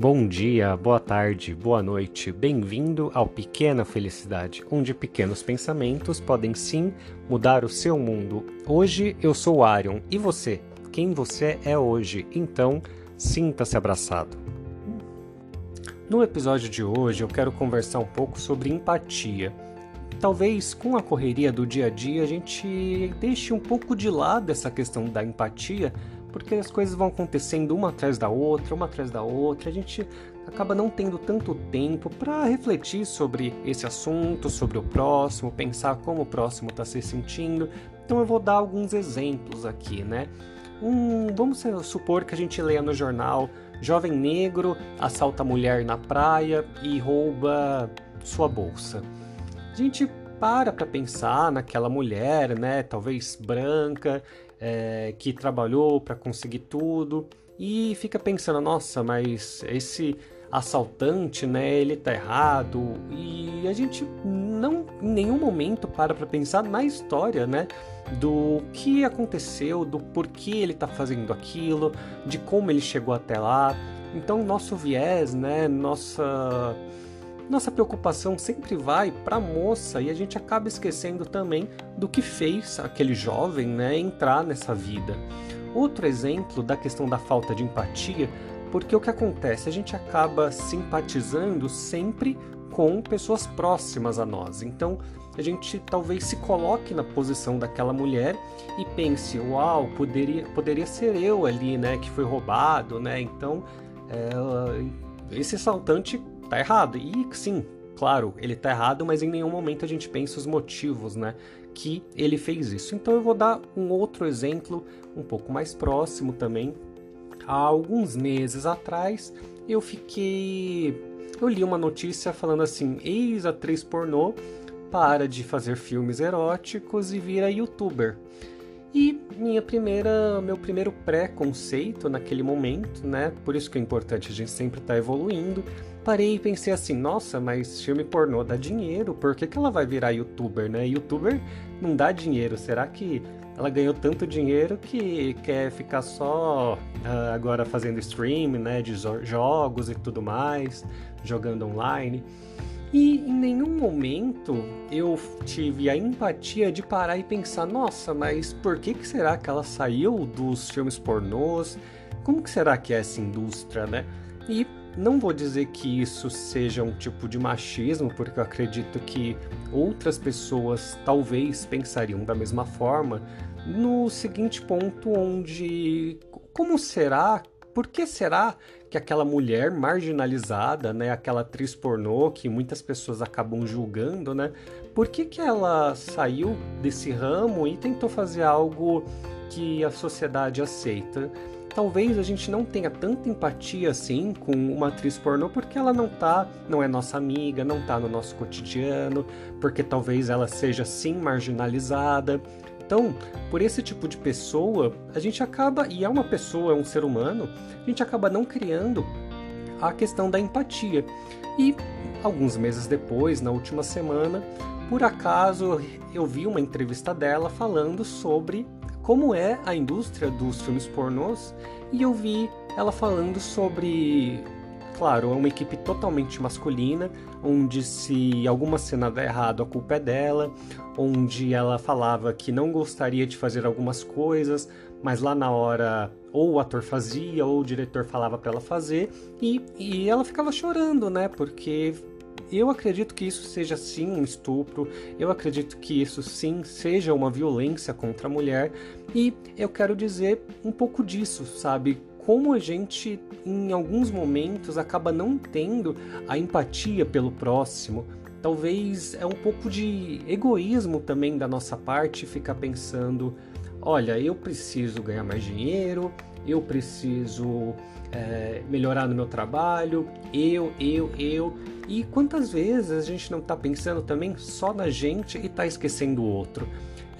Bom dia, boa tarde, boa noite, bem-vindo ao Pequena Felicidade, onde pequenos pensamentos podem sim mudar o seu mundo. Hoje eu sou Arion e você? Quem você é hoje? Então, sinta-se abraçado. No episódio de hoje eu quero conversar um pouco sobre empatia. Talvez com a correria do dia a dia a gente deixe um pouco de lado essa questão da empatia porque as coisas vão acontecendo uma atrás da outra, uma atrás da outra, a gente acaba não tendo tanto tempo para refletir sobre esse assunto, sobre o próximo, pensar como o próximo está se sentindo. Então eu vou dar alguns exemplos aqui, né? Um, vamos supor que a gente leia no jornal: jovem negro assalta mulher na praia e rouba sua bolsa. A gente para para pensar naquela mulher, né? Talvez branca, é, que trabalhou para conseguir tudo e fica pensando, nossa, mas esse assaltante, né, ele tá errado e a gente não em nenhum momento para para pensar na história, né, do que aconteceu, do porquê ele tá fazendo aquilo, de como ele chegou até lá. Então nosso viés, né, nossa nossa preocupação sempre vai para a moça e a gente acaba esquecendo também do que fez aquele jovem né, entrar nessa vida. Outro exemplo da questão da falta de empatia, porque o que acontece? A gente acaba simpatizando sempre com pessoas próximas a nós. Então, a gente talvez se coloque na posição daquela mulher e pense: uau, poderia, poderia ser eu ali, né, que foi roubado, né? Então, é, esse assaltante tá errado. E sim, claro, ele tá errado, mas em nenhum momento a gente pensa os motivos, né, que ele fez isso. Então eu vou dar um outro exemplo um pouco mais próximo também. Há alguns meses atrás, eu fiquei eu li uma notícia falando assim: ex-atriz pornô para de fazer filmes eróticos e vira youtuber. E minha primeira, meu primeiro pré-conceito naquele momento, né? Por isso que é importante a gente sempre estar tá evoluindo. Parei e pensei assim, nossa, mas filme pornô dá dinheiro, por que, que ela vai virar youtuber, né? Youtuber não dá dinheiro, será que ela ganhou tanto dinheiro que quer ficar só uh, agora fazendo stream, né, de jogos e tudo mais, jogando online? E em nenhum momento eu tive a empatia de parar e pensar, nossa, mas por que, que será que ela saiu dos filmes pornôs? Como que será que é essa indústria, né? E não vou dizer que isso seja um tipo de machismo, porque eu acredito que outras pessoas talvez pensariam da mesma forma, no seguinte ponto onde como será por que será que aquela mulher marginalizada, né, aquela atriz pornô que muitas pessoas acabam julgando, né, por que, que ela saiu desse ramo e tentou fazer algo que a sociedade aceita? Talvez a gente não tenha tanta empatia assim com uma atriz pornô porque ela não tá, não é nossa amiga, não tá no nosso cotidiano, porque talvez ela seja sim marginalizada, então, por esse tipo de pessoa, a gente acaba, e é uma pessoa, é um ser humano, a gente acaba não criando a questão da empatia. E alguns meses depois, na última semana, por acaso eu vi uma entrevista dela falando sobre como é a indústria dos filmes pornôs e eu vi ela falando sobre claro, é uma equipe totalmente masculina, onde se alguma cena der errado, a culpa é dela, onde ela falava que não gostaria de fazer algumas coisas, mas lá na hora ou o ator fazia ou o diretor falava para ela fazer e, e ela ficava chorando, né? Porque eu acredito que isso seja sim um estupro, eu acredito que isso sim seja uma violência contra a mulher e eu quero dizer um pouco disso, sabe? Como a gente, em alguns momentos, acaba não tendo a empatia pelo próximo. Talvez é um pouco de egoísmo também da nossa parte ficar pensando: olha, eu preciso ganhar mais dinheiro, eu preciso é, melhorar no meu trabalho, eu, eu, eu. E quantas vezes a gente não está pensando também só na gente e está esquecendo o outro?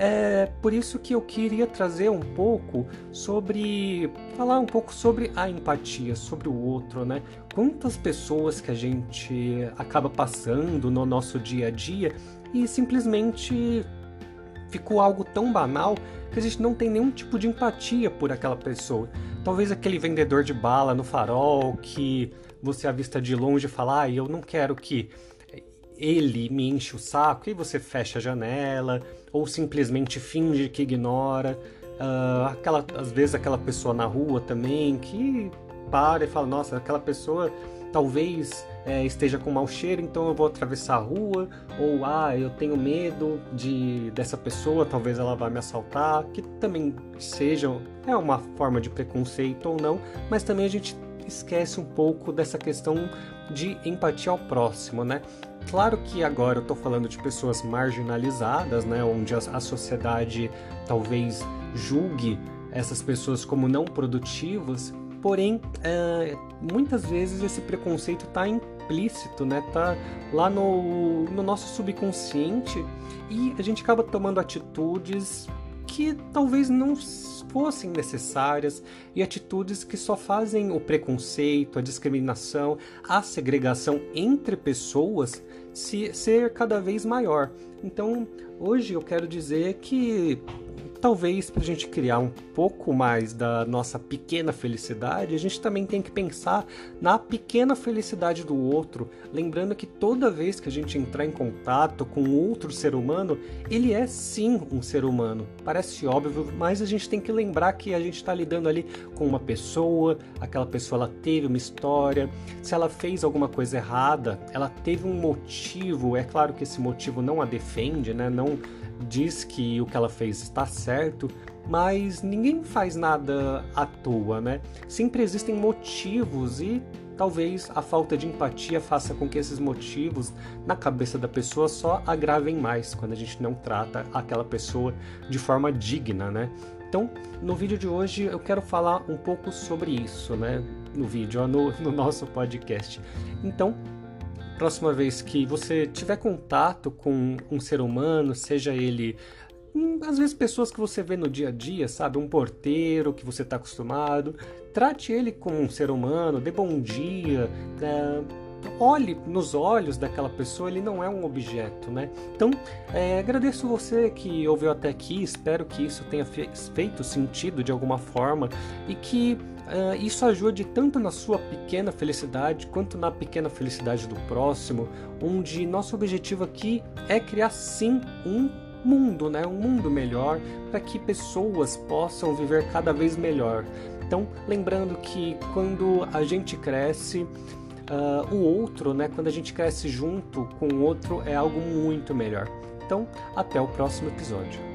É por isso que eu queria trazer um pouco sobre. falar um pouco sobre a empatia, sobre o outro, né? Quantas pessoas que a gente acaba passando no nosso dia a dia e simplesmente ficou algo tão banal que a gente não tem nenhum tipo de empatia por aquela pessoa. talvez aquele vendedor de bala no farol que você avista de longe e fala, ah, eu não quero que ele me enche o saco, e você fecha a janela, ou simplesmente finge que ignora. Uh, aquela, às vezes aquela pessoa na rua também que para e fala, nossa, aquela pessoa talvez é, esteja com mau cheiro, então eu vou atravessar a rua, ou ah, eu tenho medo de dessa pessoa, talvez ela vá me assaltar, que também seja é uma forma de preconceito ou não, mas também a gente esquece um pouco dessa questão de empatia ao próximo, né? Claro que agora eu estou falando de pessoas marginalizadas, né, onde a, a sociedade talvez julgue essas pessoas como não produtivas, porém é, muitas vezes esse preconceito está implícito, né? Tá lá no, no nosso subconsciente e a gente acaba tomando atitudes que talvez não fossem necessárias e atitudes que só fazem o preconceito, a discriminação, a segregação entre pessoas se, ser cada vez maior. Então, hoje eu quero dizer que talvez para a gente criar um pouco mais da nossa pequena felicidade, a gente também tem que pensar na pequena felicidade do outro, lembrando que toda vez que a gente entrar em contato com outro ser humano, ele é sim um ser humano. Parece óbvio, mas a gente tem que lembrar que a gente está lidando ali com uma pessoa, aquela pessoa ela teve uma história, se ela fez alguma coisa errada, ela teve um motivo. É claro que esse motivo não a defende, né? Não diz que o que ela fez está certo, mas ninguém faz nada à toa, né? Sempre existem motivos e talvez a falta de empatia faça com que esses motivos na cabeça da pessoa só agravem mais quando a gente não trata aquela pessoa de forma digna, né? Então, no vídeo de hoje eu quero falar um pouco sobre isso, né? No vídeo, no, no nosso podcast. Então, próxima vez que você tiver contato com um ser humano, seja ele hum, às vezes pessoas que você vê no dia a dia, sabe, um porteiro que você está acostumado, trate ele como um ser humano, dê bom dia, é, olhe nos olhos daquela pessoa, ele não é um objeto, né? Então, é, agradeço você que ouviu até aqui, espero que isso tenha feito sentido de alguma forma e que isso ajude tanto na sua pequena felicidade quanto na pequena felicidade do próximo, onde nosso objetivo aqui é criar sim um mundo, né? Um mundo melhor para que pessoas possam viver cada vez melhor. Então, lembrando que quando a gente cresce, uh, o outro, né? Quando a gente cresce junto com o outro, é algo muito melhor. Então, até o próximo episódio.